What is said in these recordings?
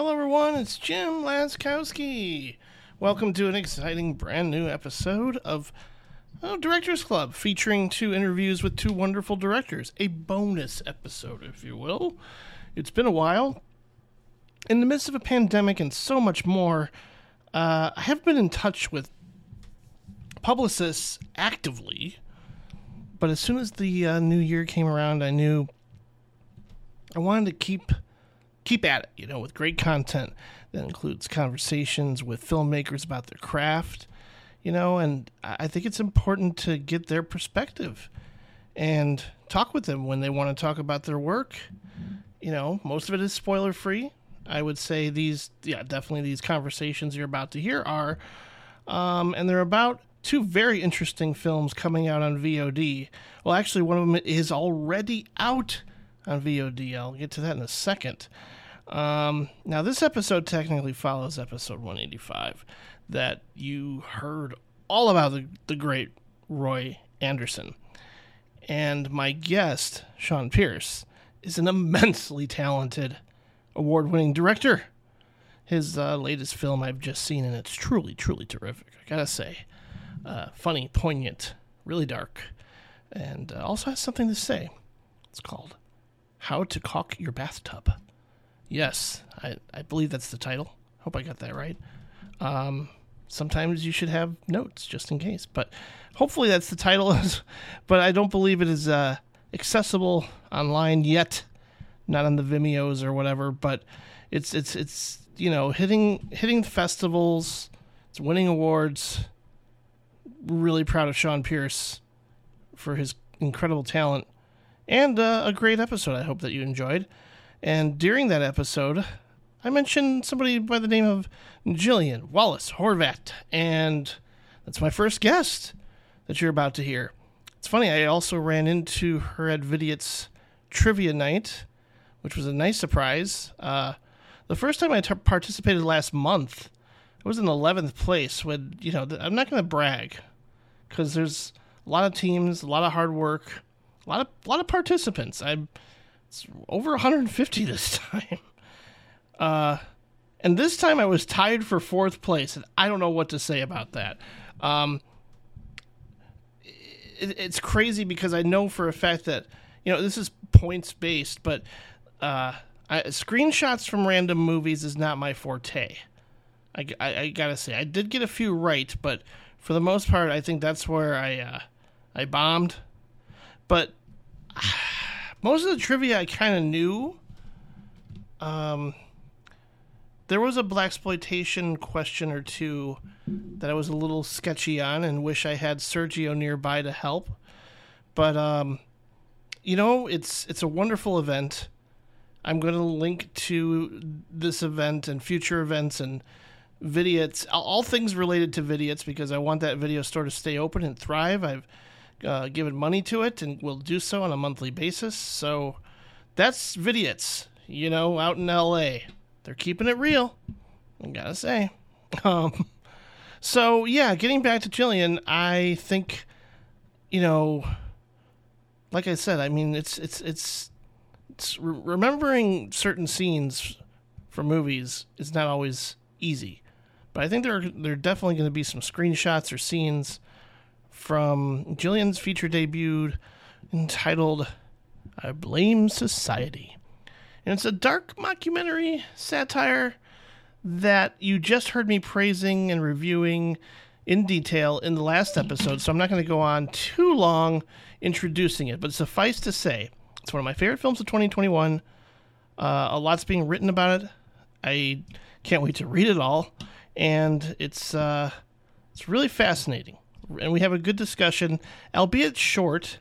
Hello, everyone. It's Jim Laskowski. Welcome to an exciting brand new episode of oh, Directors Club featuring two interviews with two wonderful directors. A bonus episode, if you will. It's been a while. In the midst of a pandemic and so much more, uh, I have been in touch with publicists actively. But as soon as the uh, new year came around, I knew I wanted to keep keep at it, you know, with great content that includes conversations with filmmakers about their craft, you know, and I think it's important to get their perspective and talk with them when they want to talk about their work. You know, most of it is spoiler free. I would say these, yeah, definitely these conversations you're about to hear are, um, and they're about two very interesting films coming out on VOD. Well, actually, one of them is already out on VOD. I'll get to that in a second. Um, now, this episode technically follows episode 185 that you heard all about the, the great Roy Andersson. And my guest, Sean Pierce, is an immensely talented award winning director. His uh, latest film I've just seen, and it's truly, truly terrific. I gotta say. Uh, funny, poignant, really dark, and uh, also has something to say. It's called How to Caulk Your Bathtub. Yes, I, I believe that's the title. Hope I got that right. Um, sometimes you should have notes just in case, but hopefully that's the title. but I don't believe it is uh, accessible online yet, not on the Vimeos or whatever. But it's it's it's you know hitting hitting festivals, it's winning awards. Really proud of Sean Pierce for his incredible talent and uh, a great episode. I hope that you enjoyed. And during that episode, I mentioned somebody by the name of Gillian Wallace Horvat, and that's my first guest that you're about to hear. It's funny, I also ran into her at Vidiot's trivia night, which was a nice surprise. Uh, the first time I t- participated last month, I was in 11th place. When you know, I'm not going to brag because there's a lot of teams, a lot of hard work, a lot of a lot of participants. I'm it's over 150 this time. Uh, and this time I was tied for fourth place, and I don't know what to say about that. Um, it, it's crazy because I know for a fact that you know this is points based, but uh, I, screenshots from random movies is not my forte. I, I, I, gotta say, I did get a few right, but for the most part, I think that's where I uh, I bombed. But most of the trivia I kind of knew. Um, there was a blaxploitation question or two that I was a little sketchy on, and wish I had Sergio nearby to help. But um, you know, it's it's a wonderful event. I'm going to link to this event and future events and Vidiots, all things related to Vidiots, because I want that video store to stay open and thrive. I've uh, given money to it and will do so on a monthly basis. So that's Vidiots, you know, out in LA. They're keeping it real, I gotta say. Um, so, yeah, getting back to Gillian, I think, you know, like I said, I mean, it's, it's, it's, it's remembering certain scenes from movies is not always easy. But I think there are, there are definitely going to be some screenshots or scenes from Gillian's feature debut entitled I Blame Society. And it's a dark mockumentary satire that you just heard me praising and reviewing in detail in the last episode, so I'm not going to go on too long introducing it, but suffice to say, it's one of my favorite films of 2021. Uh, a lot's being written about it. I can't wait to read it all, and it's uh, it's really fascinating and we have a good discussion, albeit short.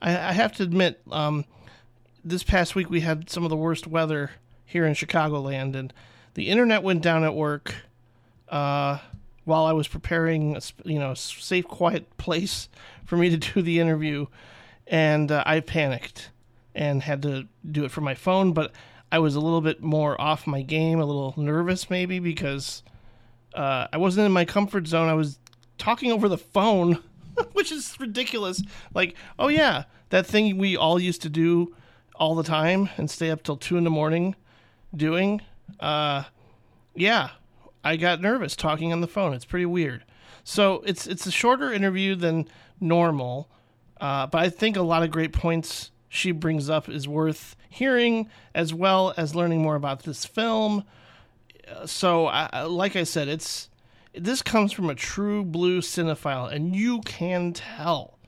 I, I have to admit, um, this past week we had some of the worst weather here in Chicagoland, and the internet went down at work uh, while I was preparing, a, you know, a safe, quiet place for me to do the interview, and uh, I panicked and had to do it from my phone, but. I was a little bit more off my game, a little nervous maybe because uh, I wasn't in my comfort zone. I was talking over the phone, which is ridiculous. Like, oh yeah, that thing we all used to do all the time and stay up till two in the morning doing. Uh, yeah, I got nervous talking on the phone. It's pretty weird. So it's it's a shorter interview than normal, uh, but I think a lot of great points she brings up is worth hearing, as well as learning more about this film. Uh, so, I, like I said, it's this comes from a true blue cinephile, and you can tell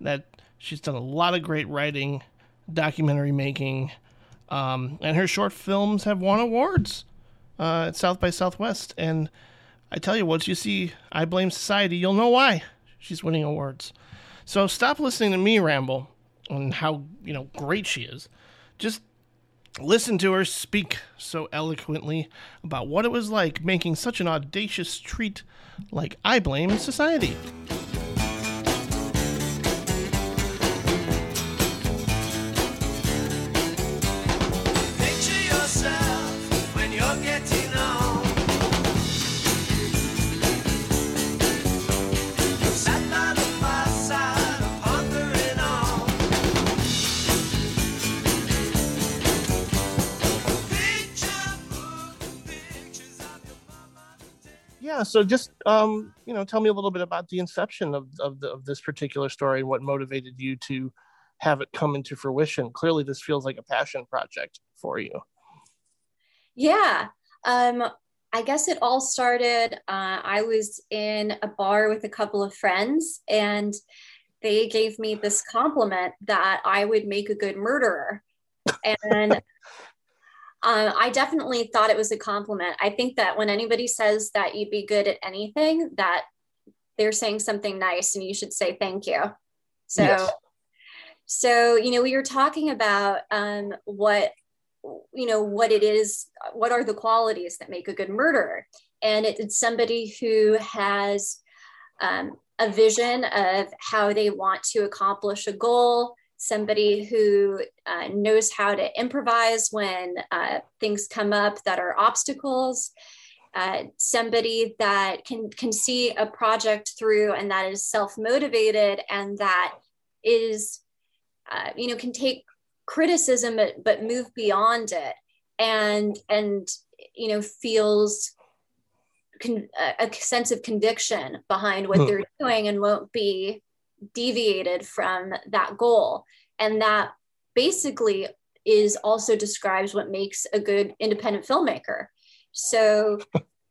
that she's done a lot of great writing, documentary making, um, and her short films have won awards uh, at South by Southwest. And I tell you, once you see I Blame Society, you'll know why she's winning awards. So stop listening to me ramble on how you know great she is. Just listen to her speak so eloquently about what it was like making such an audacious treat like I Blame Society. Yeah so just um, you know tell me a little bit about the inception of of, the, of this particular story and what motivated you to have it come into fruition. Clearly this feels like a passion project for you. Yeah um, i guess it all started uh, i was in a bar with a couple of friends and they gave me this compliment that i would make a good murderer. And uh, I definitely thought it was a compliment. I think that when anybody says that you'd be good at anything, that they're saying something nice and you should say thank you. So, yes. so you know, we were talking about um, what you know what it is what are the qualities that make a good murderer and it's somebody who has um, a vision of how they want to accomplish a goal somebody who uh, knows how to improvise when uh, things come up that are obstacles, uh, somebody that can can see a project through and that is self motivated and that is, uh, you know, can take criticism but, but move beyond it and and you know feels con- a sense of conviction behind what hmm. they're doing and won't be deviated from that goal. And that basically is also describes what makes a good independent filmmaker. So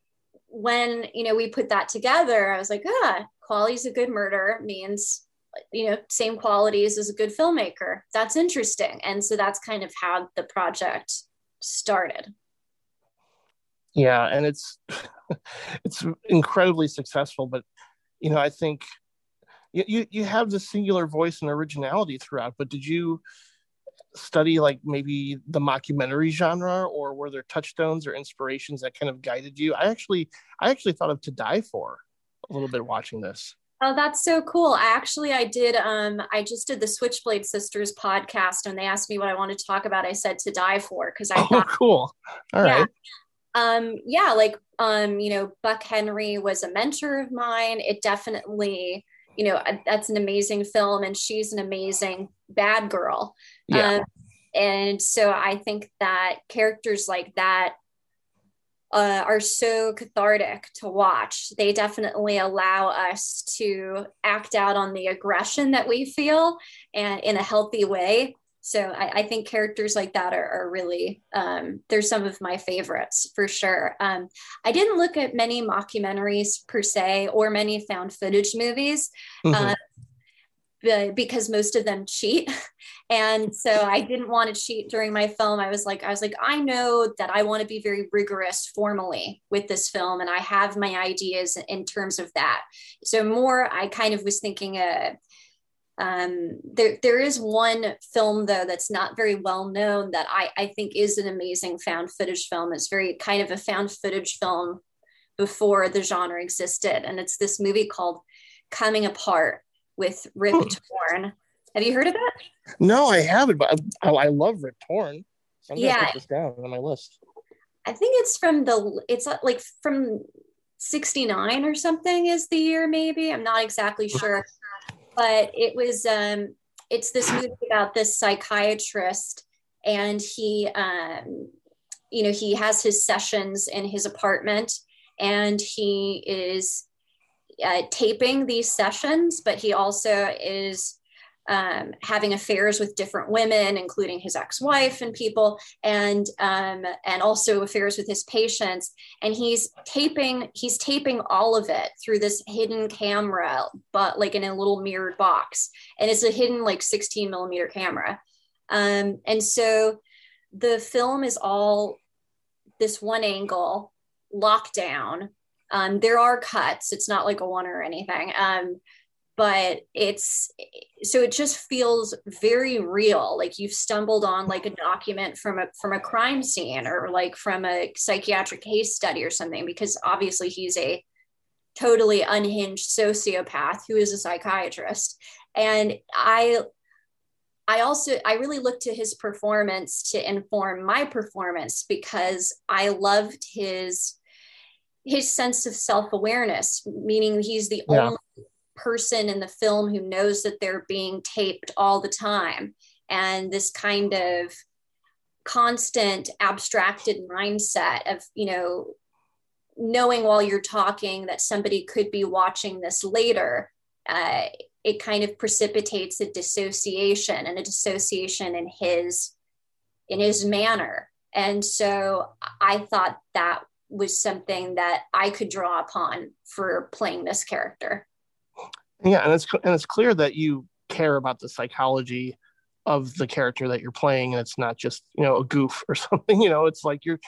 when you know we put that together, I was like, ah, quality's a good murder means you know same qualities as a good filmmaker. That's interesting. And so that's kind of how the project started. Yeah, and it's it's incredibly successful, but you know, I think you you have this singular voice and originality throughout but did you study like maybe the mockumentary genre or were there touchstones or inspirations that kind of guided you i actually i actually thought of to die for a little bit watching this Oh, that's so cool. I actually I did um I just did the Switchblade Sisters podcast and they asked me what I wanted to talk about. I said to die for because I oh, thought cool. All yeah, right. Um yeah, like um you know Buck Henry was a mentor of mine. It definitely you know that's an amazing film and she's an amazing bad girl. Yeah. Um, and so i think that characters like that uh, are so cathartic to watch. They definitely allow us to act out on the aggression that we feel and in a healthy way so I, I, think characters like that are, are really um, they're some of my favorites for sure. Um, i didn't look at many mockumentaries per se or many found footage movies mm-hmm. uh, because most of them cheat. And so i didn't want to cheat during my film. I was like i was like i know that i want to be very rigorous formally with this film and i have my ideas in terms of that. So more i kind of was thinking uh, um, there, there is one film though that's not very well known that I, I think is an amazing found footage film. It's very kind of a found footage film before the genre existed, and it's this movie called Coming Apart with Rip oh. Torn. Have you heard of it? No, I haven't, but I, I love Rip Torn. So I'm gonna yeah. put this down on my list. I think it's from the it's uh, like from 69 or something is the year maybe. I'm not exactly sure but it was um, it's this movie about this psychiatrist and he um, you know, he has his sessions in his apartment and he is uh, taping these sessions, but he also is um, having affairs with different women, including his ex-wife and people, and um, and also affairs with his patients. And he's taping he's taping all of it through this hidden camera, but like in a little mirrored box, and it's a hidden like 16 millimeter camera. Um, and so the film is all this one angle lockdown. Um, there are cuts. It's not like a one or anything. Um, but it's so it just feels very real like you've stumbled on like a document from a from a crime scene or like from a psychiatric case study or something because obviously he's a totally unhinged sociopath who is a psychiatrist and i i also i really looked to his performance to inform my performance because i loved his his sense of self-awareness meaning he's the yeah. only person in the film who knows that they're being taped all the time. And this kind of constant abstracted mindset of you know knowing while you're talking that somebody could be watching this later uh, it kind of precipitates a dissociation and a dissociation in his in his manner. And so i thought that was something that i could draw upon for playing this character yeah, and it's and it's clear that you care about the psychology of the character that you're playing, and it's not just you know a goof or something. You know, it's like you're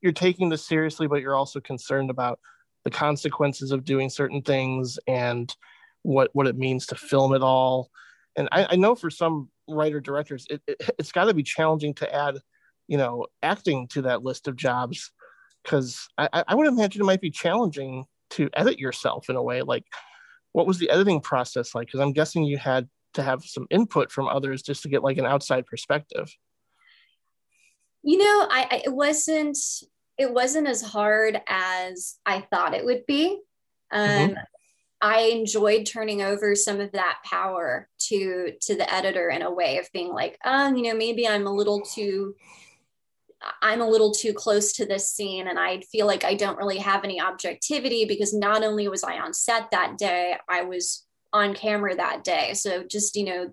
you're taking this seriously, but you're also concerned about the consequences of doing certain things and what what it means to film it all. And I, I know for some writer directors, it, it it's got to be challenging to add, you know, acting to that list of jobs because I, I would imagine it might be challenging to edit yourself in a way like what was the editing process like? Because I'm guessing you had to have some input from others just to get like an outside perspective. You know, I, I it wasn't it wasn't as hard as I thought it would be. Um, mm-hmm. I enjoyed turning over some of that power to to the editor in a way of being like, oh, you know, maybe I'm a little too I'm a little too close to this scene and I feel like I don't really have any objectivity because not only was I on set that day, I was on camera that day. So just, you know,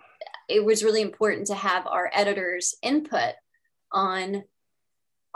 it was really important to have our editor's input on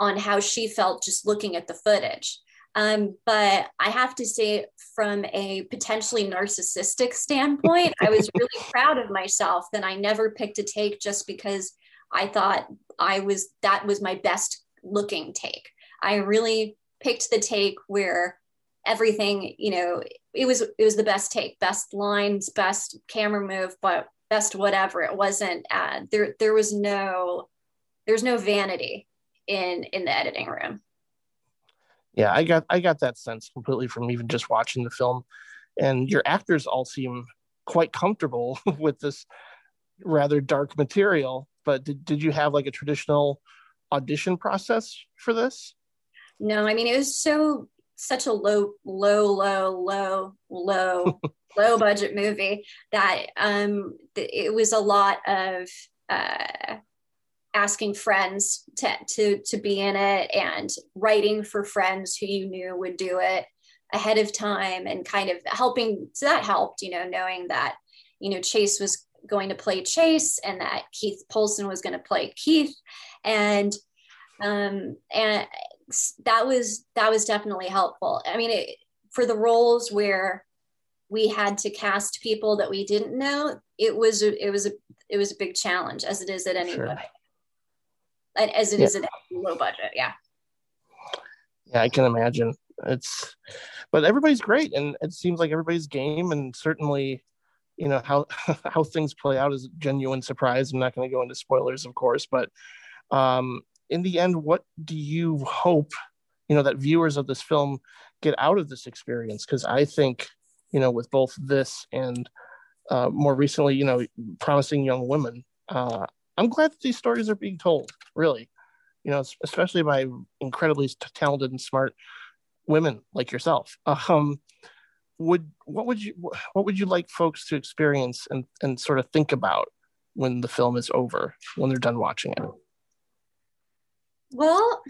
on how she felt just looking at the footage. Um, but I have to say, from a potentially narcissistic standpoint, I was really proud of myself that I never picked a take just because I thought I was that was my best looking take. I really picked the take where everything, you know, it was it was the best take, best lines, best camera move, but best whatever. It wasn't uh, there. There was no there's no vanity in in the editing room. Yeah, I got I got that sense completely from even just watching the film, and your actors all seem quite comfortable with this rather dark material but did, did you have like a traditional audition process for this? No, I mean, it was so such a low, low, low, low, low, low budget movie that um, it was a lot of uh, asking friends to, to to be in it and writing for friends who you knew would do it ahead of time and kind of helping. So that helped, you know, knowing that you know Chase was going to play Chase and that Keith Polson was going to play Keith. And um, and that was that was definitely helpful. I mean, it, for the roles where we had to cast people that we didn't know, it was a, it was a it was a big challenge, as it is at any sure. as it yeah. is at low budget. Yeah. Yeah, I can imagine. It's, but everybody's great, and it seems like everybody's game, and certainly you know how how things play out is a genuine surprise. I'm not going to go into spoilers, of course, but um, in the end, what do you hope you know that viewers of this film get out of this experience? Because I think you know with both this and uh, more recently, you know, promising young women, uh, I'm glad that these stories are being told. Really, you know, especially by incredibly talented and smart women like yourself. Um, would what would you what would you like folks to experience and and sort of think about when the film is over when they're done watching it? Well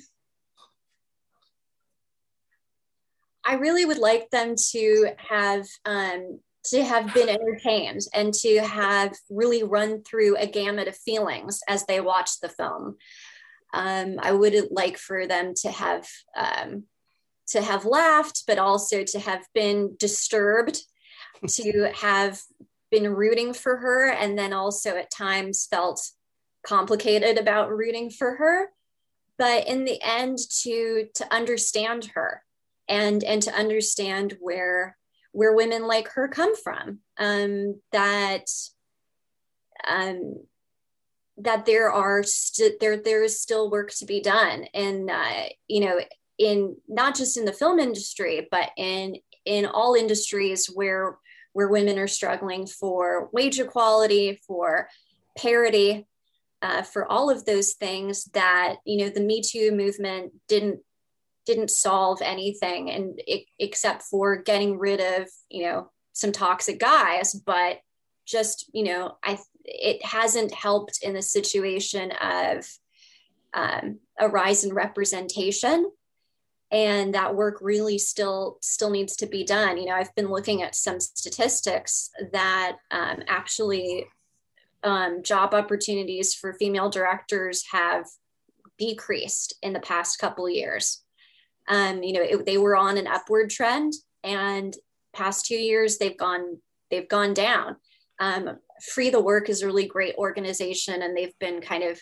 i really would like them to have um, to have been entertained and to have really run through a gamut of feelings as they watch the film. Um, i would like for them to have um, to have laughed, but also to have been disturbed, to have been rooting for her, and then also at times felt complicated about rooting for her. But in the end, to to understand her and and to understand where where women like her come from. Um, that um, that there are st- there there is still work to be done, and uh, you know, in not just in the film industry, but in in all industries where where women are struggling for wage equality, for parity, uh, for all of those things that you know the Me Too movement didn't didn't solve anything and it, except for getting rid of you know some toxic guys but just you know i it hasn't helped in the situation of um, a rise in representation and that work really still still needs to be done you know i've been looking at some statistics that um, actually um, job opportunities for female directors have decreased in the past couple years um, you know, it, they were on an upward trend, and past two years they've gone they've gone down. Um, Free the Work is a really great organization, and they've been kind of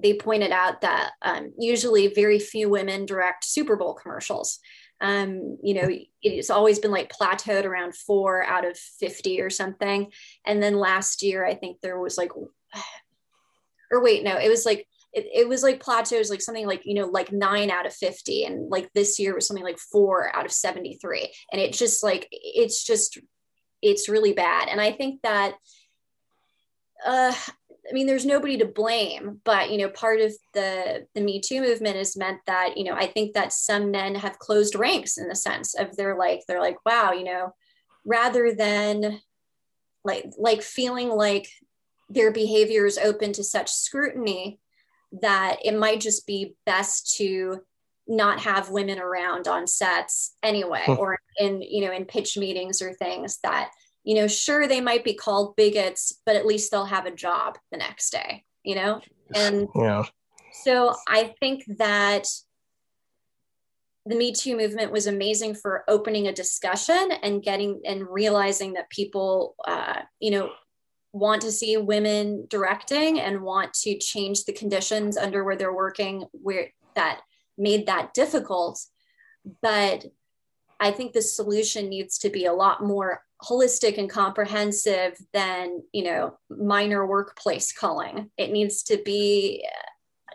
they pointed out that um, usually very few women direct Super Bowl commercials. Um, you know, it's always been like plateaued around four out of 50 or something. And then last year, I think there was like, or wait, no, it was like it, it was like plateaus like something like you know like nine out of 50 and like this year was something like four out of 73 and it just like it's just it's really bad and i think that uh I mean, there's nobody to blame, but you know, part of the the Me Too movement has meant that you know, I think that some men have closed ranks in the sense of they're like they're like, wow, you know, rather than like like feeling like their behavior is open to such scrutiny, that it might just be best to not have women around on sets anyway hmm. or in you know in pitch meetings or things that you know sure they might be called bigots but at least they'll have a job the next day you know? And yeah. so i think that the me too movement was amazing for opening a discussion and getting and realizing that people uh, you know want to see women directing and want to change the conditions under where they're working where that made that difficult. But i think the solution needs to be a lot more holistic and comprehensive than you know minor workplace culling it needs to be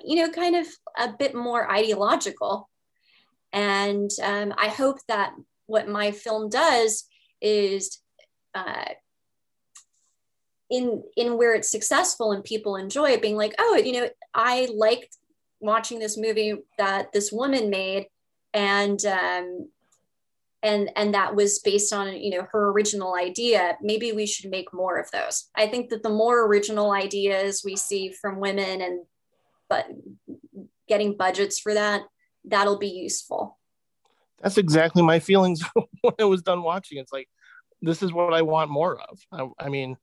you know kind of a bit more ideological. And um, i hope that what my film does is uh, in in where it's successful and people enjoy it being like oh you know i liked watching this movie that this woman made and um and and that was based on you know her original idea maybe we should make more of those. I think that the more original ideas we see from women and but getting budgets for that that'll be useful. That's exactly my feelings when i was done watching. It's like this is what i want more of. I, I mean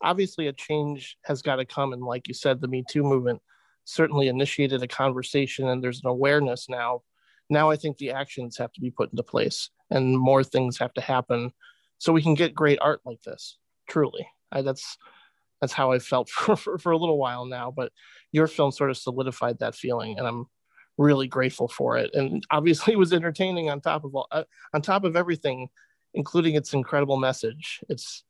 obviously a change has got to come and like you said the me too movement certainly initiated a conversation and there's an awareness now. Now i think the actions have to be put into place and more things have to happen. So we can get great art like this truly. I, that's that's how i felt for, for, for a little while now but your film sort of solidified that feeling and i'm really grateful for it. And obviously it was entertaining on top of all uh, on top of everything including its incredible message. It's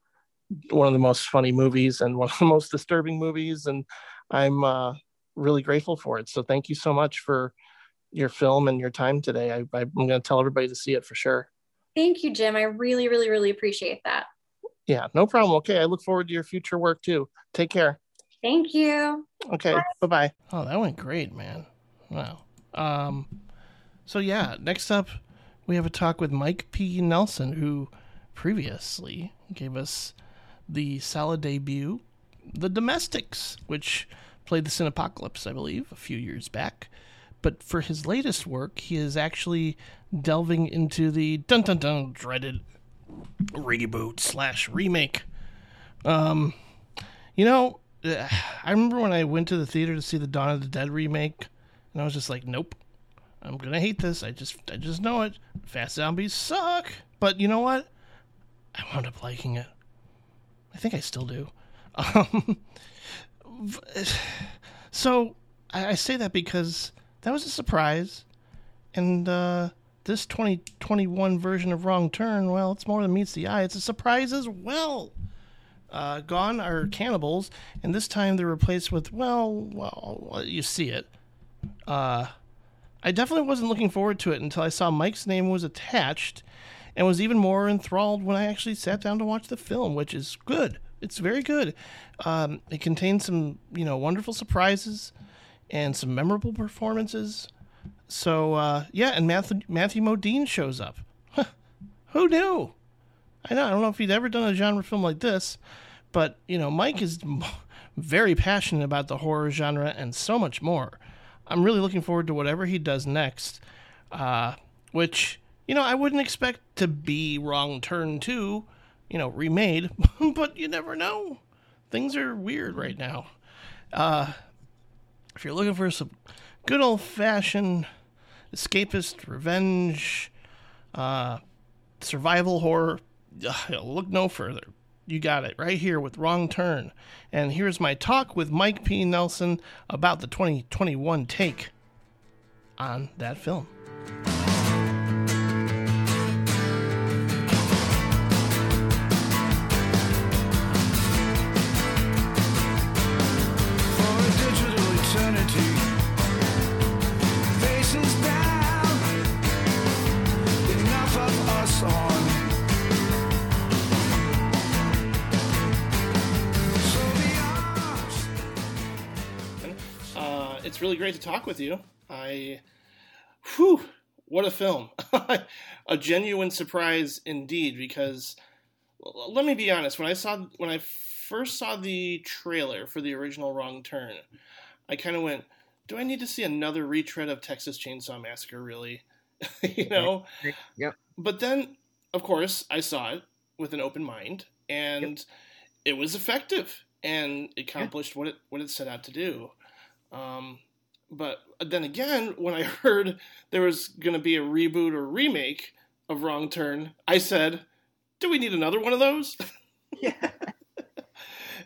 one of the most funny movies and one of the most disturbing movies, and I'm uh, really grateful for it. So thank you so much for your film and your time today. I, I'm going to tell everybody to see it for sure. Thank you, Jim. I really, really, really appreciate that. Yeah, no problem. Okay, I look forward to your future work too. Take care. Thank you. Okay, bye bye. Oh, that went great, man. Wow. Um, so yeah, next up we have a talk with Mike P. Nelson, who previously gave us the Sallah debut, The Domestics, which played the Cinepocalypse, I believe, a few years back. But for his latest work, he is actually delving into the dun dun dun dreaded reboot slash remake. Um, you know, I remember when I went to the theater to see the Dawn of the Dead remake, and I was just like, nope, I'm gonna hate this. I just, I just know it. Fast zombies suck. But you know what? I wound up liking it. I think I still do. Um, so I, I, say that because that was a surprise, and uh, this 2021 version of Wrong Turn, well, it's more than meets the eye. It's a surprise as well. Uh, gone are cannibals, and this time they're replaced with well, well, you see it. Uh, I definitely wasn't looking forward to it until I saw Mike's name was attached, and was even more enthralled when I actually sat down to watch the film, which is good. It's very good. Um, it contains some, you know, wonderful surprises and some memorable performances. So uh, yeah, and Matthew, Matthew Modine shows up. Who knew? I know. I don't know if he'd ever done a genre film like this, but you know, Mike is very passionate about the horror genre and so much more. I'm really looking forward to whatever he does next, uh, which you know I wouldn't expect to be Wrong Turn Two, you know, remade, but you never know. Things are weird right now. Uh, if you're looking for some good old fashioned escapist revenge, uh, survival horror, look no further. You got it right here with Wrong Turn. And here's my talk with Mike P. Nelson about the 2021 take on that film. Great to talk with you. I, whew, what a film. a genuine surprise indeed, because let me be honest, when I saw, when I first saw the trailer for the original Wrong Turn, I kind of went, do I need to see another retread of Texas Chainsaw Massacre, really? you know? Yep. But then, of course, I saw it with an open mind, and yep. it was effective, and accomplished what it what it set out to do. Um, but then again, when I heard there was going to be a reboot or remake of Wrong Turn, I said, "Do we need another one of those?" Yeah.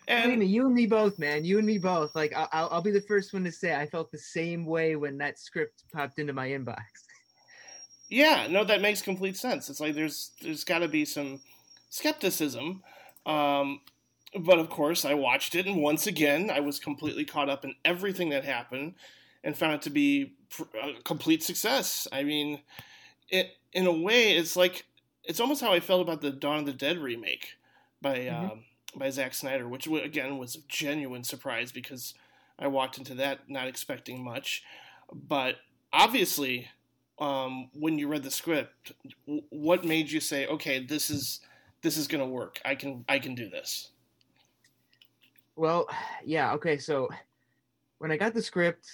and Believe me, you and me both, man. You and me both. Like, I'll, I'll be the first one to say I felt the same way when that script popped into my inbox. Yeah, no, that makes complete sense. It's like there's there's got to be some skepticism. Um, but of course, I watched it, and once again, I was completely caught up in everything that happened and found it to be a complete success. I mean, it in a way, it's like it's almost how I felt about the Dawn of the Dead remake by mm-hmm. um, by Zack Snyder, which again was a genuine surprise because I walked into that not expecting much, but obviously. Um, when you read the script, what made you say, "Okay, this is this is going to work. I can I can do this." Well, yeah, okay. So when I got the script,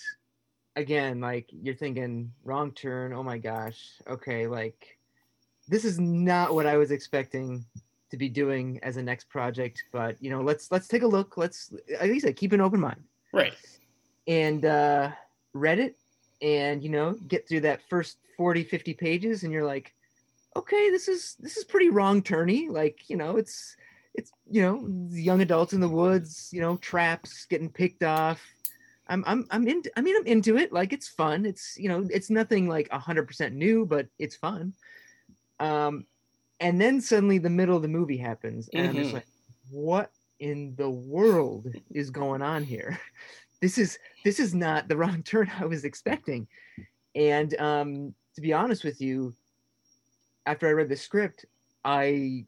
again, like you're thinking wrong turn. Oh my gosh. Okay, like this is not what I was expecting to be doing as a next project. But you know, let's let's take a look. Let's at least like, keep an open mind. Right. And uh, read it, and you know, get through that first 40, 50 pages, and you're like, okay, this is this is pretty wrong turny. Like you know, it's it's you know young adults in the woods you know traps getting picked off I'm I'm I'm in I mean I'm into it. Like it's fun. It's you know it's nothing like hundred percent new, but it's fun. Um, and then suddenly the middle of the movie happens, and mm-hmm. I'm just mm-hmm. like, what in the world is going on here? This is this is not the wrong turn I was expecting. And um, to be honest with you, after I read the script, I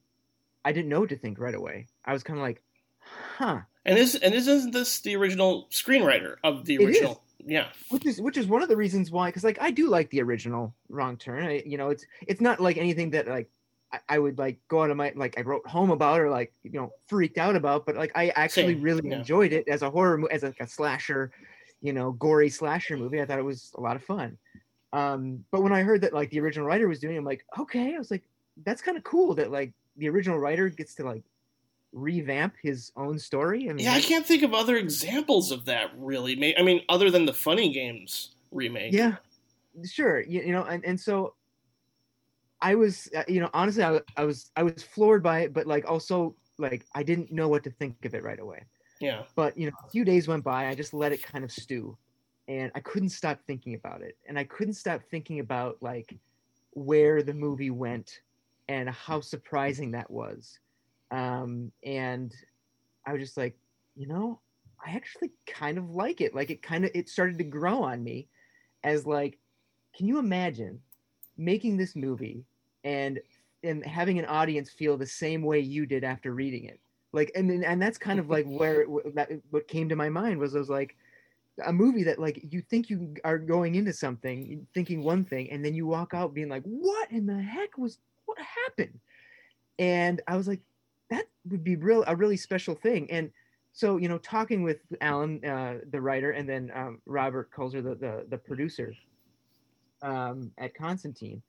I didn't know what to think right away. I was kind of like, huh and is and isn't this the original screenwriter of the original? Yeah, which is which is one of the reasons why, because like I do like the original Wrong Turn. I, you know, it's it's not like anything that like I, I, would like go out of my like I wrote home about or like you know freaked out about, but like I actually Same. really yeah. enjoyed it as a horror as like a slasher. you know, gory slasher movie. I thought it was a lot of fun. Um, but when I heard that like the original writer was doing, it, I'm like, okay, I was like, that's kind of cool that like the original writer gets to like revamp his own story. I mean, yeah, I can't think of other examples of that really. I mean, other than the Funny Games remake. Yeah, sure. You, you know, and, and so I was, uh, you know, honestly, I, I was, I was floored by it, but like also like I didn't know what to think of it right away. Yeah. But you know, a few days went by. I just let it kind of stew, and I couldn't stop thinking about it, and I couldn't stop thinking about like where the movie went and how surprising that was. Um, and I was just like, you know, I actually kind of like it. Like it kind of it started to grow on me as like, can you imagine making this movie and and having an audience feel the same way you did after reading it? Like and and that's kind of like where that what came to my mind was I was like a movie that like you think you are going into something thinking one thing and then you walk out being like what in the heck was what happened and i was like that would be real a really special thing. And so you know talking with alan uh, the writer and then um, robert kulzer the, the, the producer um, at Constantin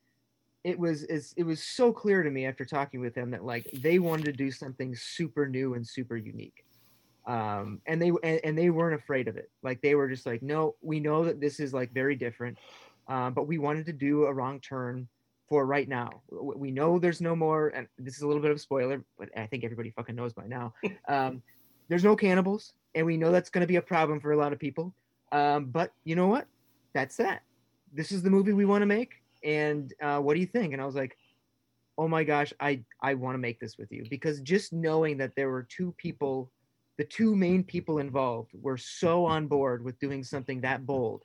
it was it was so clear to me after talking with them that like they wanted to do something super new and super unique. Um, and they and, and, they weren't afraid of it. Like they were just like no we know that this is like very different um, but we wanted to do a wrong turn for right now. We know there's no more, and this is a little bit of a spoiler, but I think everybody fucking knows by now. Um, there's no cannibals, and we know that's going to be a problem for a lot of people. Um, but you know what? That's that. This is the movie we want to make, and uh, what do you think? And I was like, oh my gosh, I I want to make this with you because just knowing that there were two people, the two main people involved, were so on board with doing something that bold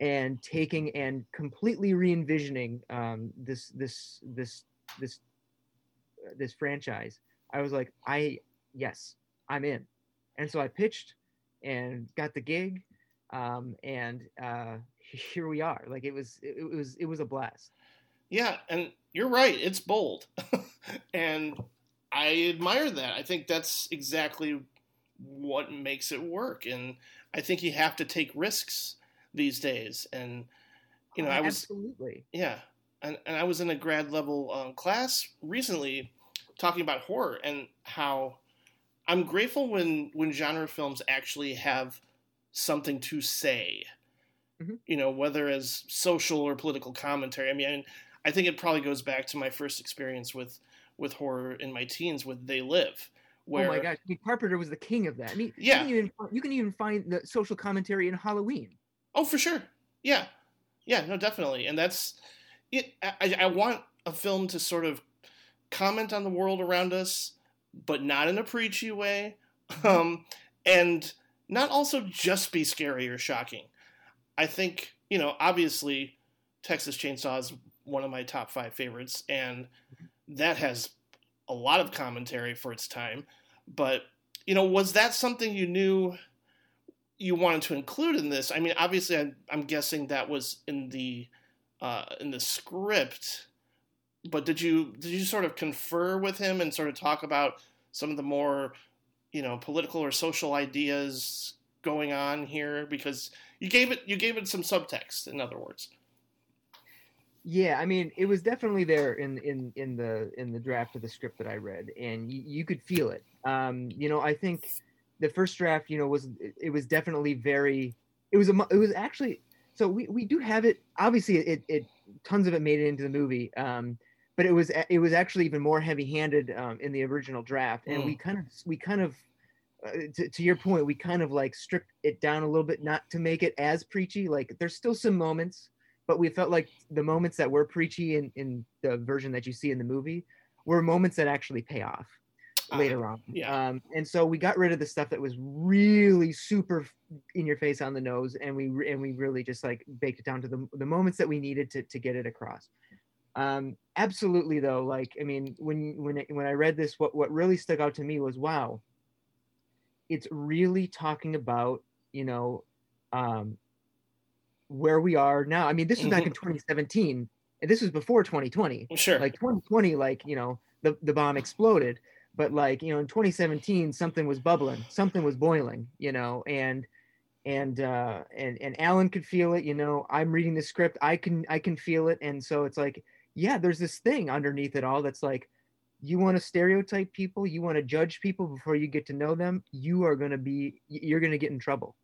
and taking and completely re-envisioning um, this this this this uh, this franchise i was like i yes i'm in. And so i pitched and got the gig um, and uh, here we are. Like it was it, it was it was a blast. Yeah and you're right it's bold. And i admire that. I think that's exactly what makes it work and i think you have to take risks these days. And you know, oh, I was absolutely yeah, and and I was in a grad level um, class recently talking about horror and how I'm grateful when when genre films actually have something to say. Mm-hmm. You know, whether as social or political commentary. I mean, I think it probably goes back to my first experience with with horror in my teens with They Live. Where, oh my gosh, Carpenter was the king of that. I mean, yeah, you can, even, you can even find the social commentary in Halloween. Oh, for sure. Yeah, yeah, no, definitely. And that's it. I, I want a film to sort of comment on the world around us, but not in a preachy way, mm-hmm. um, and not also just be scary or shocking. I think you know, obviously, Texas Chainsaw is one of my top five favorites, and that has a lot of commentary for its time. But you know, was that something you knew you wanted to include in this. I mean, obviously, I'm, I'm guessing that was in the uh, in the script, but did you did you sort of confer with him and sort of talk about some of the more you know political or social ideas going on here because you gave it you gave it some subtext in other words yeah i mean it was definitely there in in in the in the draft of the script that i read and you, you could feel it um you know i think the first draft, you know, was it was definitely very. It was a. It was actually. So we, we do have it. Obviously, it, it tons of it made it into the movie. Um, but it was it was actually even more heavy-handed um, in the original draft, and mm. we kind of we kind of uh, to, to, your point, we kind of like stripped it down a little bit, not to make it as preachy. Like there's still some moments, but we felt like the moments that were preachy in in the version that you see in the movie were moments that actually pay off later on. Yeah. Um, and so we got rid of the stuff that was really super in your face on the nose, and we and we really just like baked it down to the the moments that we needed to to get it across. Um, absolutely though, like I mean, when when it, when I read this, what what really stuck out to me was wow. It's really talking about you know um, where we are now. I mean, this was back in mm-hmm. 2017, and this was before 2020. Sure. Like 2020, like you know, the the bomb exploded but like you know in 2017 something was bubbling something was boiling you know and and uh and and alan could feel it you know i'm reading the script i can i can feel it and so it's like yeah there's this thing underneath it all that's like you want to stereotype people you want to judge people before you get to know them you are going to be you're going to get in trouble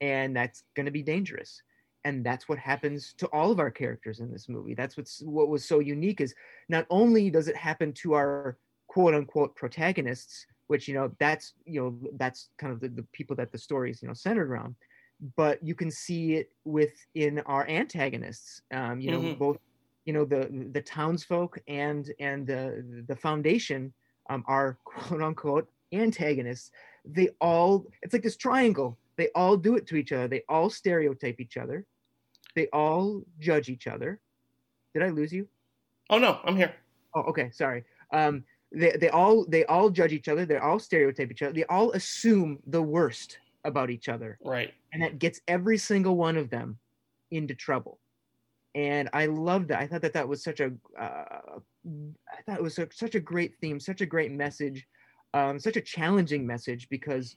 and that's going to be dangerous and that's what happens to all of our characters in this movie that's what's what was so unique is not only does it happen to our quote unquote protagonists which you know that's you know that's kind of the, the people that the story is you know centered around. But you can see it within our antagonists um, you know Mhm. both you know the the townsfolk and and the the foundation um, are quote unquote antagonists. They all it's like this triangle. They all do it to each other. They all stereotype each other. They all judge each other. Did i lose you? Oh no, I'm here. Oh, okay, sorry. Um, they they all they all judge each other. They all stereotype each other. They all assume the worst about each other, Right. and that gets every single one of them into trouble. And I loved that. I thought that that was such a uh, I thought it was such, such a great theme, such a great message, um, such a challenging message because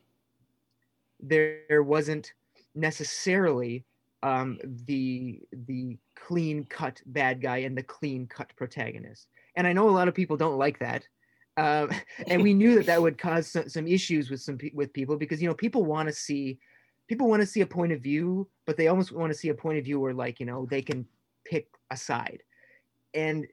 there, there wasn't necessarily um, the the clean cut bad guy and the clean cut protagonist. And I know a lot of people don't like that. Um, and we knew that that would cause some, some issues with some with people because you know people want to see people want to see a point of view, but they almost want to see a point of view where like you know they can pick a side. And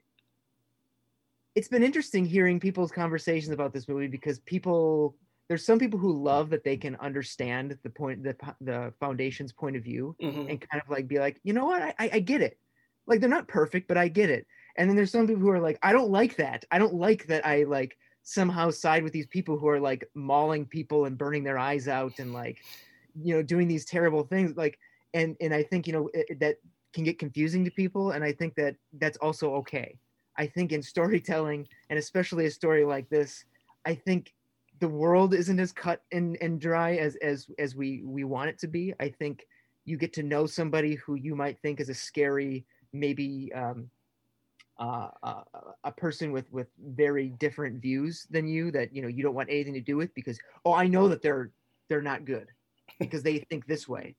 it's been interesting hearing people's conversations about this movie because people there's some people who love that they can understand the point the the foundation's point of view Mhm. and kind of like be like, you know what, I, I I get it. Like they're not perfect, but I get it. And then there's some people who are like, I don't like that. I don't like that I like somehow side with these people who are like mauling people and burning their eyes out and like, you know, doing these terrible things. Like, and and I think you know it, that can get confusing to people, and I think that that's also okay. I think in storytelling, and especially a story like this, I think the world isn't as cut and, and dry as as as we we want it to be. I think you get to know somebody who you might think is a scary, maybe um, uh, uh, a person with with very different views than you that you know you don't want anything to do with because oh I know that they're they're not good because they think this way,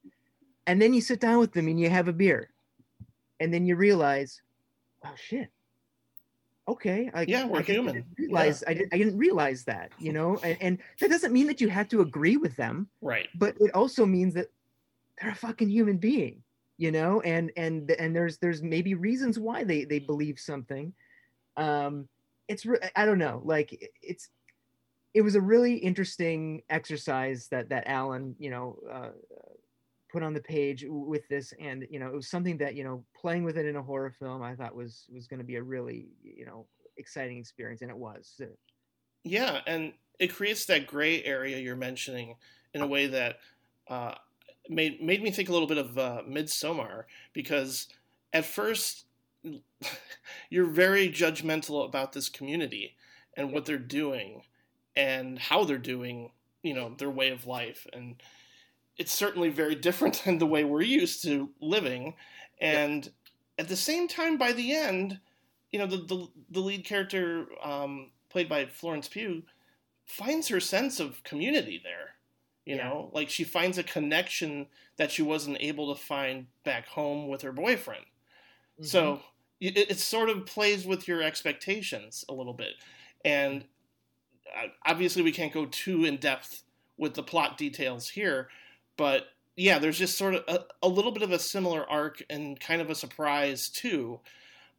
and then you sit down with them and you have a beer, and then you realize, oh shit, okay, I, Yeah, we're I human. didn't realize I didn't I didn't realize that you know, and, and that doesn't mean that you have to agree with them Right. but it also means that they're a fucking human being you know and and and there's there's maybe reasons why they they believe something. Um it's i don't know like it's it was a really interesting exercise that that alan you know uh, put on the page with this and you know it was something that you know playing with it in a horror film i thought was was going to be a really you know exciting experience and it was. Yeah, and it creates that gray area you're mentioning in a way that uh, made made me think a little bit of uh, Midsommar because at first you're very judgmental about this community and what they're doing and how they're doing, you know, their way of life. And it's certainly very different than the way we're used to living. And at the same time by the end you know the the, the lead character um, played by Florence Pugh finds her sense of community there you Yeah. know? Like she finds a connection that she wasn't able to find back home with her boyfriend. So it, it sort of plays with your expectations a little bit. And uh, obviously we can't go too in depth with the plot details here but yeah there's just sort of a, a little bit of a similar arc and kind of a surprise too.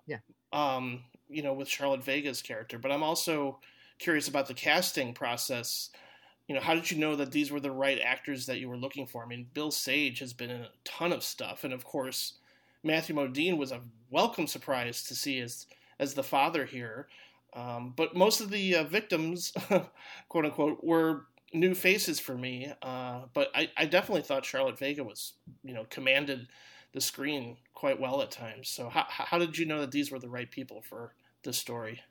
Yeah. um you know with charlotte vega's character but i'm also curious about the casting process you know how did you know that these were the right actors that you were looking for? I mean bill sage has been in a ton of stuff and of course matthew modine was a welcome surprise to see as as the father here. Um, but most of the uh, victims quote unquote were new faces for me uh, but I, I definitely thought charlotte vega was you know commanded the screen quite well at times. So how, how did you know that these were the right people for this story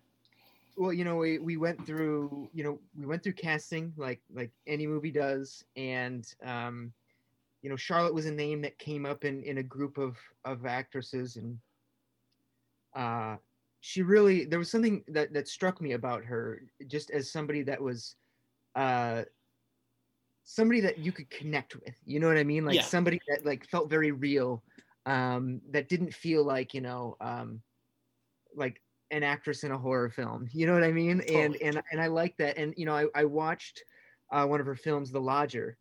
well you know we, we went through you know we went through casting like like any movie does and um you know charlotte was a name that came up in in a group of of actresses and uh she really there was something that that struck me about her just as somebody that was uh somebody that you could connect with. You know what I mean? Like Yeah. somebody that like felt very real, um, that didn't feel like you know, um, like an actress in a horror film. You know what I mean? And Totally. and and I like that. And you know, I I watched uh, one of her films, The Lodger,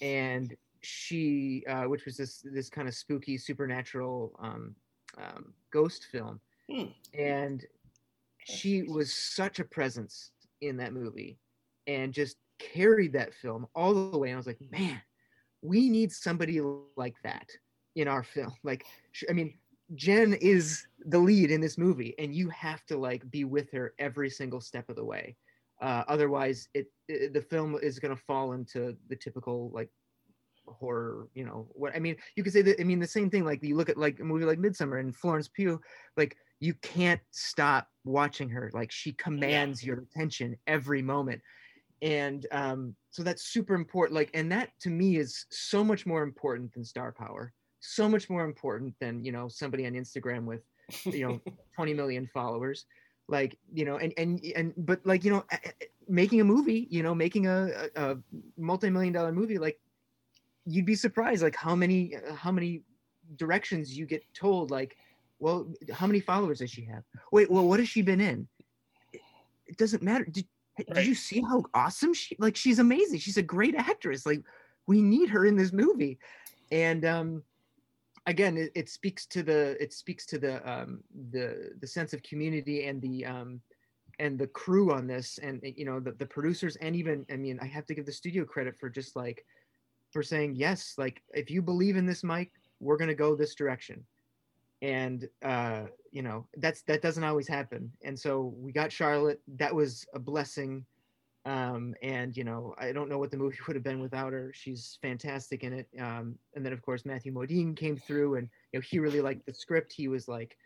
and she, uh, which was this this kind of spooky supernatural um, um, ghost film, Hmm. and she was such a presence in that movie and just carried that film all the way and i was like man we need somebody like that in our film like i mean jen is the lead in this movie and you have to like be with her every single step of the way. Uh, otherwise it, it the film is going to fall into the typical like horror you know what i mean you could say that i mean the same thing like you look at like a movie like Midsommar and florence pugh like you can't stop watching her. Like she commands your attention every moment. And um so that's super important like and that to me is so much more important than star power so much more important than you know somebody on instagram with you know 20 million followers. Like you know and and and but like you know making a movie you know making a, a, a multi-million dollar movie like you'd be surprised like how many how many directions you get told like well how many followers does she have? Wait well what has she been in? It, it doesn't matter. Did, Right. did you see how awesome she like she's amazing. She's a great actress. Like we need her in this movie. And um again it, it speaks to the it speaks to the um the the sense of community and the um and the crew on this and you know the, the producers and even i mean i have to give the studio credit for just like for saying yes like if you believe in this mike we're going to go this direction. And uh you know that's that doesn't always happen. And so we got charlotte. That was a blessing um and you know i don't know what the movie would have been without her she's fantastic in it um and then of course matthew modine came through and you know he really liked the script he was like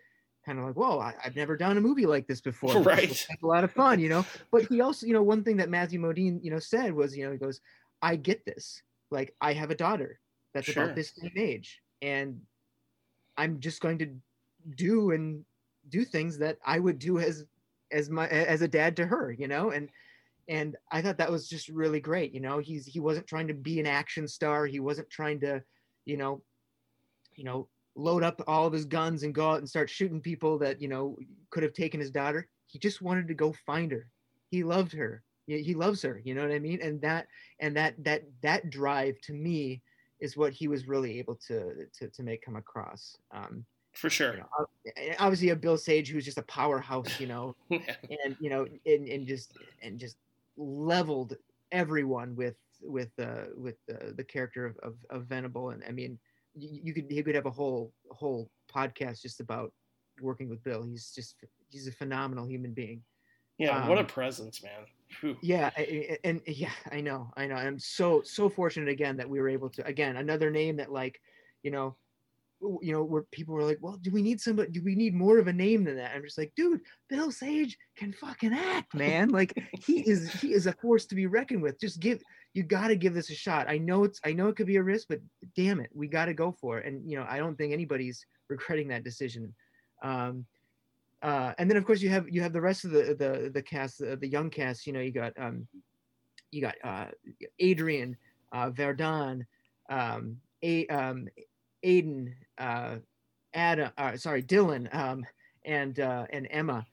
kind of like whoa I, i've never done a movie like this before Right. like a lot of fun you know but he also you know one thing that matthew modine you know said was you know he goes i get this like i have a daughter that's Sure. about this same age and i'm just going to do and do things that i would do as as my as a dad to her you know and and i thought that was just really great you know he's he wasn't trying to be an action star he wasn't trying to you know you know load up all of his guns and go out and start shooting people that you know could have taken his daughter. He just wanted to go find her. He loved her. He loves her you know what i mean? And that and that that that drive to me is what he was really able to to, to make come across. Um For sure. you know, obviously a bill sage who's just a powerhouse you know and you know and, and just and just leveled everyone with with uh with the, the character of, of, of venable and i mean you, you could you could have a whole whole podcast just about working with bill he's just he's a phenomenal human being yeah, what a um, presence, man. Phew. yeah I- and yeah i know i know i'm so so fortunate again that we were able to again another name that like you know you know where people were like well do we need somebody do we need more of a name than that? I'm just like dude bill sage can fucking act man. Like he is he is a force to be reckoned with. Just give you got to give this a shot. I know it's i know it could be a risk but damn it we got to go for it. And you know i don't think anybody's regretting that decision. Um uh, and then of course you have you have the rest of the the the cast the, the young cast you know you got um you got uh adrian uh verdun um a um aiden uh adam uh, sorry dylan um and uh and emma.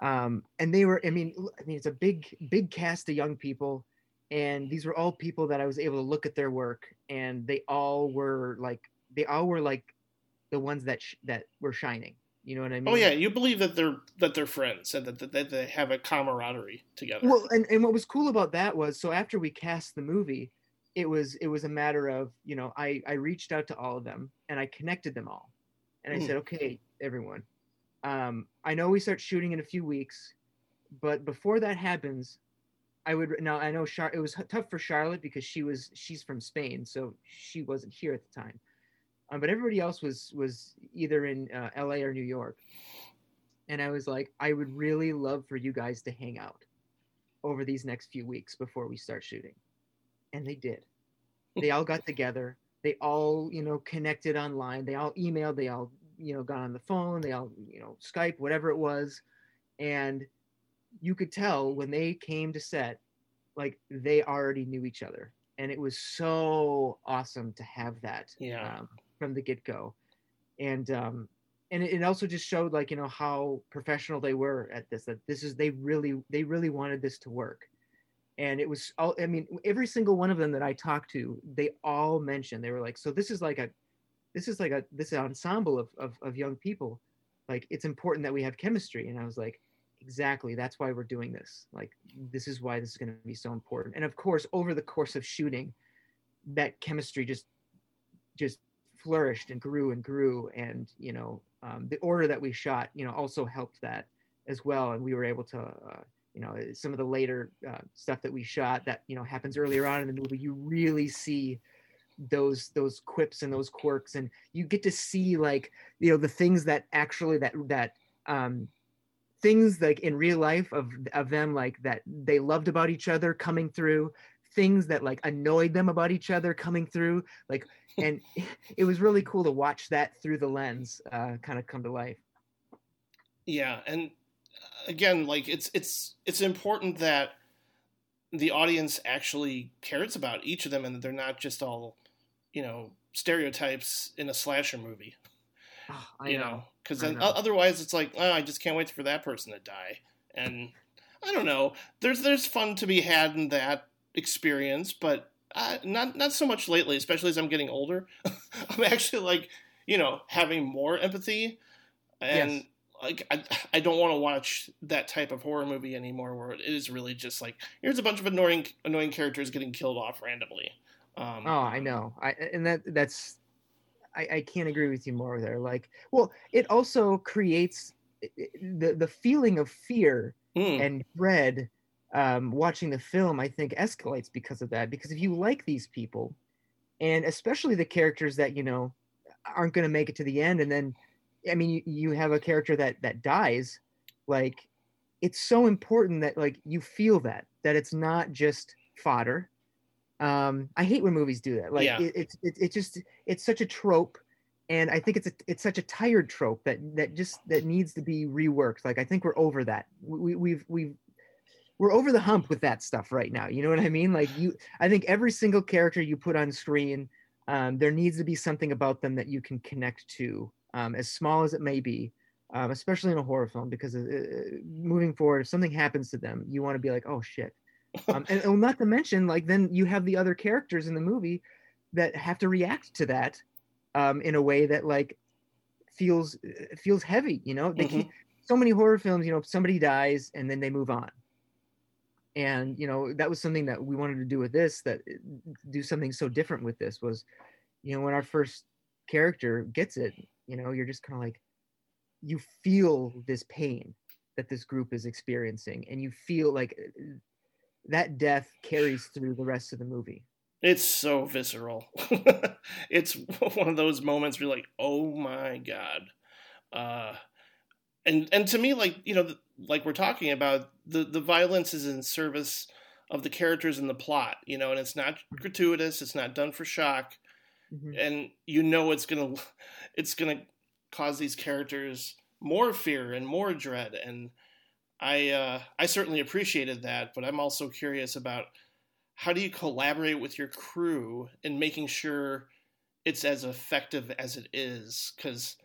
Um and they were i mean I mean it's a big big cast of young people and these were all people that i was able to look at their work and they all were like they all were like the ones that sh- that were shining. You know what i mean? Oh yeah, you believe that they're that they're friends and that, that, that they have a camaraderie together. Well, and, and what was cool about that was so after we cast the movie, it was it was a matter of you know I I reached out to all of them and I connected them all, and I Hmm. said okay everyone, um, I know we start shooting in a few weeks, but before that happens, I would now I know Char- it was tough for Charlotte because she was she's from Spain so she wasn't here at the time, um, but everybody else was was either in uh, L.A. or New York, and I was like I would really love for you guys to hang out over these next few weeks before we start shooting. And they did. They all got together. They all, you know, connected online. They all emailed. They all, you know, got on the phone. They all, you know, Skype, whatever it was. And you could tell when they came to set, like they already knew each other. and it was so awesome to have that Yeah. um, from the get-go and um and it, it also just showed like you know how professional they were at this that this is they really they really wanted this to work and it was all i mean every single one of them that i talked to they all mentioned they were like so this is like a this is like a this ensemble of, of, of young people. Like it's important that we have chemistry. And i was like exactly. That's why we're doing this. Like this is why this is going to be so important. And of course over the course of shooting that chemistry just just flourished and grew and grew. And you know um, the order that we shot you know also helped that as well. And we were able to uh, you know some of the later uh, stuff that we shot that you know happens earlier on in the movie you really see those those quips and those quirks and you get to see like you know the things that actually that that um things like in real life of of them like that they loved about each other coming through things that like annoyed them about each other coming through like and it was really cool to watch that through the lens uh kind of come to life. Yeah, and again, like it's it's it's important that the audience actually cares about each of them, and that they're not just all, you know, stereotypes in a slasher movie. oh, I you know, because then know. otherwise it's like, oh, I just can't wait for that person to die, and I don't know. There's there's fun to be had in that experience, but uh, not not so much lately, especially as I'm getting older. I'm actually like, you know, having more empathy, and Yes. Like I, I don't want to watch that type of horror movie anymore, where it is really just like here's a bunch of annoying annoying characters getting killed off randomly. Um, Oh, I know. I and that that's I, I can't agree with you more there. Like, well, it also creates the the feeling of fear mm, and dread um, watching the film. I think escalates because of that. Because if you like these people, and especially the characters that you know aren't going to make it to the end, and then I mean, you, you have a character that that dies, like it's so important that like you feel that that it's not just fodder. Um i hate when movies do that. Like Yeah. it, it's it, it just it's such a trope and i think it's a it's such a tired trope that that just that needs to be reworked. Like i think we're over that. We, we've we've we're over the hump with that stuff right now. You know what i mean? Like you i think every single character you put on screen um, there needs to be something about them that you can connect to um, as small as it may be um, especially in a horror film because uh, moving forward if something happens to them you want to be like oh shit. Um, and, and not to mention like then you have the other characters in the movie that have to react to that um, in a way that like feels uh, feels heavy you know? They Mhm. keep so many horror films you know somebody dies and then they move on. And you know that was something that we wanted to do with this that do something so different with this was you know when our first character gets it you know you're just kind of like you feel this pain that this group is experiencing and you feel like uh, that death carries through the rest of the movie It's so visceral. it's one of those moments where you're like, oh my god. Uh, and and to me, like you know, like we're talking about, the the violence is in service of the characters and the plot, you know, and it's not gratuitous. It's not done for shock, Mhm. and you know it's gonna it's gonna cause these characters more fear and more dread. And I uh, I certainly appreciated that, but I'm also curious about how do you collaborate with your crew in making sure it's as effective as it is because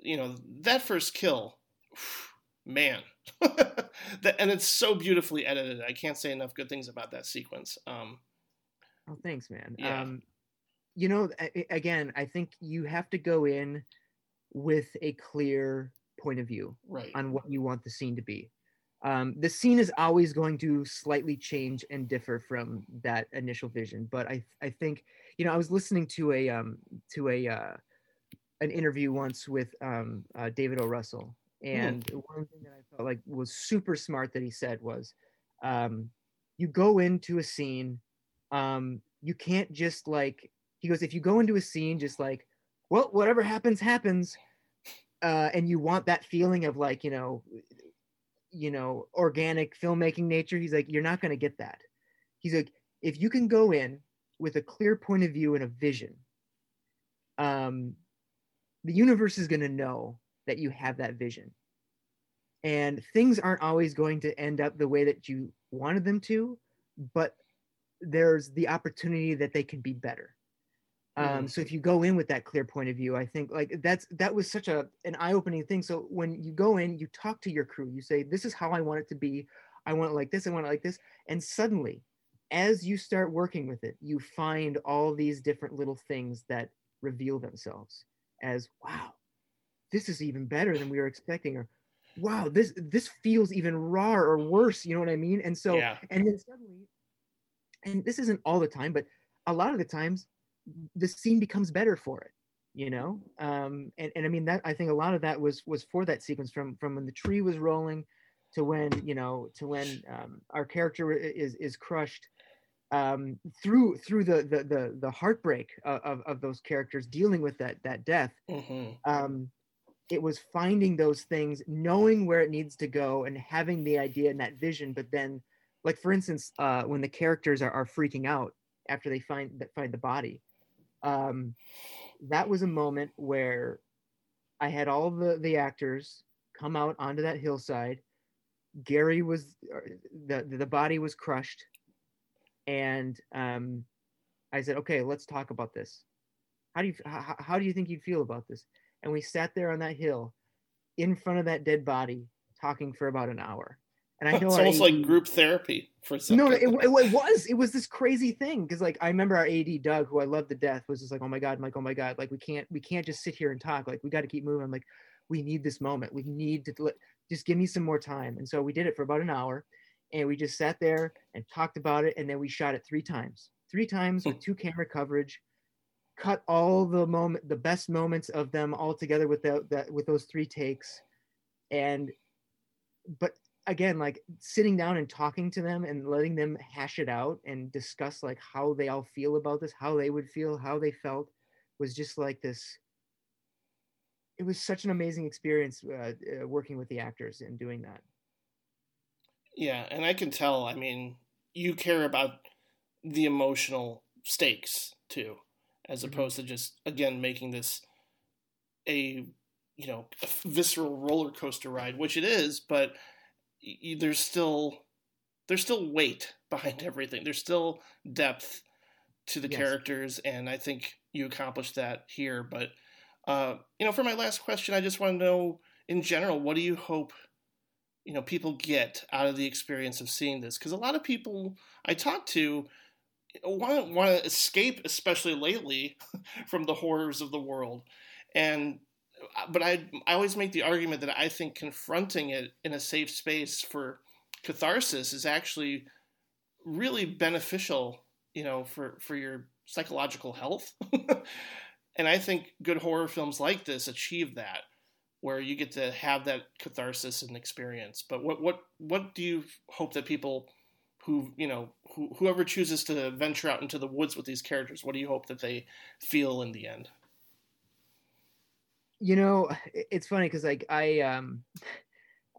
you know that first kill man that, and it's so beautifully edited i can't say enough good things about that sequence um, Oh, thanks, man. Yeah. Um, you know, again, I think you have to go in with a clear point of view right on what you want the scene to be. Um, the scene is always going to slightly change and differ from that initial vision, but I I think you know I was listening to a um, to a uh, an interview once with um, uh, David O. Russell, and one thing that I felt like was super smart that he said was, um, you go into a scene, um, you can't just like he goes if you go into a scene just like, well whatever happens happens, uh, and you want that feeling of like you know you know organic filmmaking nature he's like you're not going to get that. He's like if you can go in with a clear point of view and a vision um the universe is going to know that you have that vision. And things aren't always going to end up the way that you wanted them to but there's the opportunity that they can be better um, Mhm. so if you go in with that clear point of view i think like that's that was such a an eye-opening thing. So when you go in you talk to your crew. You say this is how i want it to be. I want it like this. I want it like this. And suddenly as you start working with it you find all these different little things that reveal themselves as wow this is even better than we were expecting or wow this this feels even raw or worse you know what i mean? And so yeah. and then suddenly and this isn't all the time but a lot of the times the scene becomes better for it you know um and, and i mean that i think a lot of that was was for that sequence from from when the tree was rolling to when you know to when um, our character is is crushed um through through the the the, the heartbreak of, of of those characters dealing with that that death hmm um, it was finding those things, knowing where it needs to go, and having the idea and that vision. But then, like for instance, uh, when the characters are, are freaking out after they find that find the body, um, that was a moment where I had all the the actors come out onto that hillside. Gary was uh, the the body was crushed, and um, I said, "Okay, let's talk about this. How do you how, how do you think you'd feel about this?" And we sat there on that hill, in front of that dead body, talking for about an hour. And I know it's almost AD like group therapy for some no, it, it, it was it was this crazy thing because like I remember our AD Doug, who I love to death, was just like, "Oh my god, Mike, oh my god, like we can't we can't just sit here and talk. Like we got to keep moving." I'm like, "We need this moment. We need to let, just give me some more time." And so we did it for about an hour, and we just sat there and talked about it, and then we shot it three times, three times hmm. with two camera coverage, cut all the moment, the best moments of them all together with the, that with those three takes, and but again like sitting down and talking to them and letting them hash it out and discuss like how they all feel about this how they would feel how they felt was just like this it was such an amazing experience uh, uh, working with the actors and doing that Yeah, and I can tell. I mean, you care about the emotional stakes too, as Mhm. opposed to just again making this a you know a visceral roller coaster ride, which it is. But y- there's still there's still weight behind everything. There's still depth to the Yes. characters, and I think you accomplished that here. But uh, you know, for my last question, I just want to know in general, what do you hope you know people get out of the experience of seeing this? Because a lot of people I talk to want want to escape, especially lately, from the horrors of the world, and but I I always make the argument that I think confronting it in a safe space for catharsis is actually really beneficial, you know, for for your psychological health. and I think good horror films like this achieve that where you get to have that catharsis and experience. But what what what do you hope that people who, you know, who, whoever chooses to venture out into the woods with these characters, what do you hope that they feel in the end? You know it's funny because like i um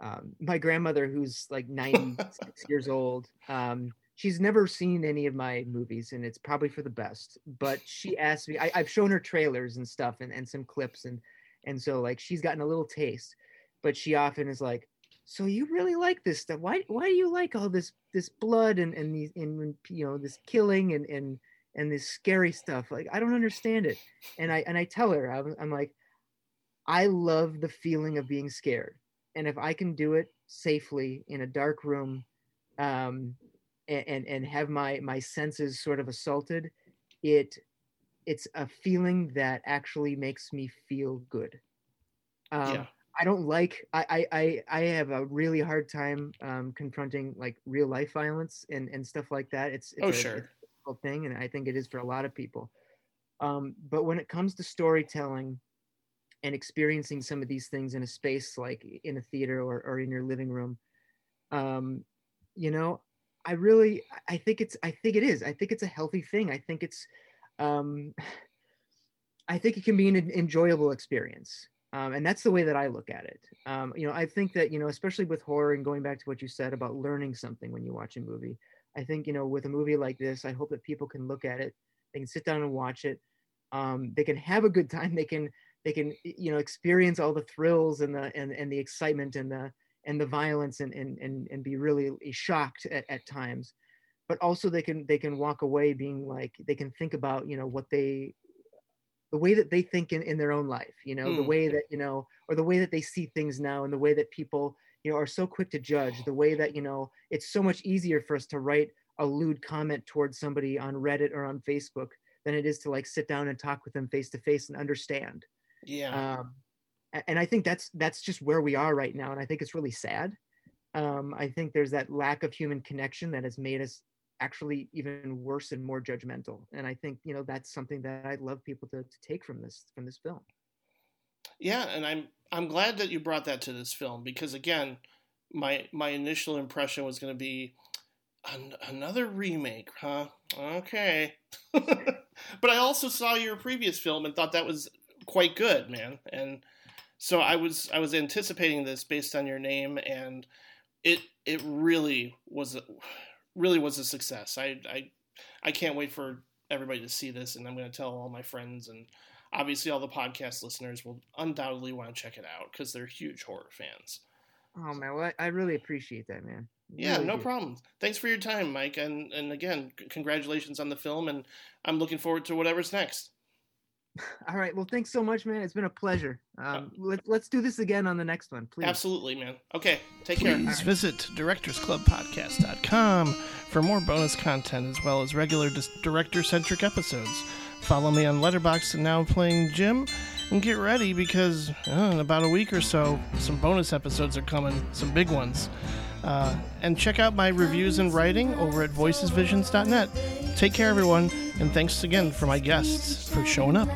um, my grandmother, who's like 96 years old, um, she's never seen any of my movies, and it's probably for the best. But she asked me, I, I've shown her trailers and stuff, and, and some clips, and and so like she's gotten a little taste. But she often is like, "So you really like this stuff? Why why do you like all this this blood and and these and you know this killing and and and this scary stuff? Like I don't understand it." And I and I tell her, I'm, I'm like, I love the feeling of being scared and if I can do it safely in a dark room, um, and, and and have my my senses sort of assaulted, it it's a feeling that actually makes me feel good. Um, yeah. I don't like I, I I I have a really hard time um, confronting like real life violence and and stuff like that. It's, it's Oh a, sure. it's a difficult thing, and I think it is for a lot of people. Um, but when it comes to storytelling and experiencing some of these things in a space like in a theater or, or in your living room, um, you know, I really I think it's I think it is I think it's a healthy thing. I think it's um, I think it can be an enjoyable experience. Um, and that's the way that I look at it. Um, you know, I think that you know, especially with horror and going back to what you said about learning something when you watch a movie. I think you know, with a movie like this, I hope that people can look at it, they can sit down and watch it. Um, they can have a good time. They can they can you know experience all the thrills and the and, and the excitement and the and the violence and and and, and be really shocked at, at times. but also they can they can walk away being like they can think about you know what they the way that they think in, in their own life you know mm. the hmm. way that you know or the way that they see things now and the way that people you know are so quick to judge the way that you know it's so much easier for us to write a lewd comment towards somebody on reddit or on facebook than it is to like sit down and talk with them face to face and understand yeah. Um, and i think that's that's just where we are right now and i think it's really sad. Um, i think there's that lack of human connection that has made us actually even worse and more judgmental and i think you know that's something that i'd love people to, to take from this from this film. Yeah and i'm i'm glad that you brought that to this film because again my my initial impression was going to be an, another remake huh? Okay. But i also saw your previous film and thought that was quite good man and so i was i was anticipating this based on your name and it it really was really was a success. I I I can't wait for everybody to see this, and I'm going to tell all my friends and obviously all the podcast listeners will undoubtedly want to check it out because they're huge horror fans. Oh man, well, I really appreciate that, man. yeah, no do. problem. Thanks for your time, Mike, and and again, congratulations on the film, and I'm looking forward to whatever's next. All right. Well, thanks so much, man. It's been a pleasure. Um, uh, let, let's do this again on the next one, please. Absolutely, man. Okay. Take please care. Please visit directorsclubpodcast.com for more bonus content as well as regular director centric episodes. Follow me on Letterboxd and now playing Jim. And get ready because uh, in about a week or so, some bonus episodes are coming, some big ones. Uh, and check out my reviews and writing over at voicesvisions.net. Take care, everyone, and thanks again for my guests for showing up.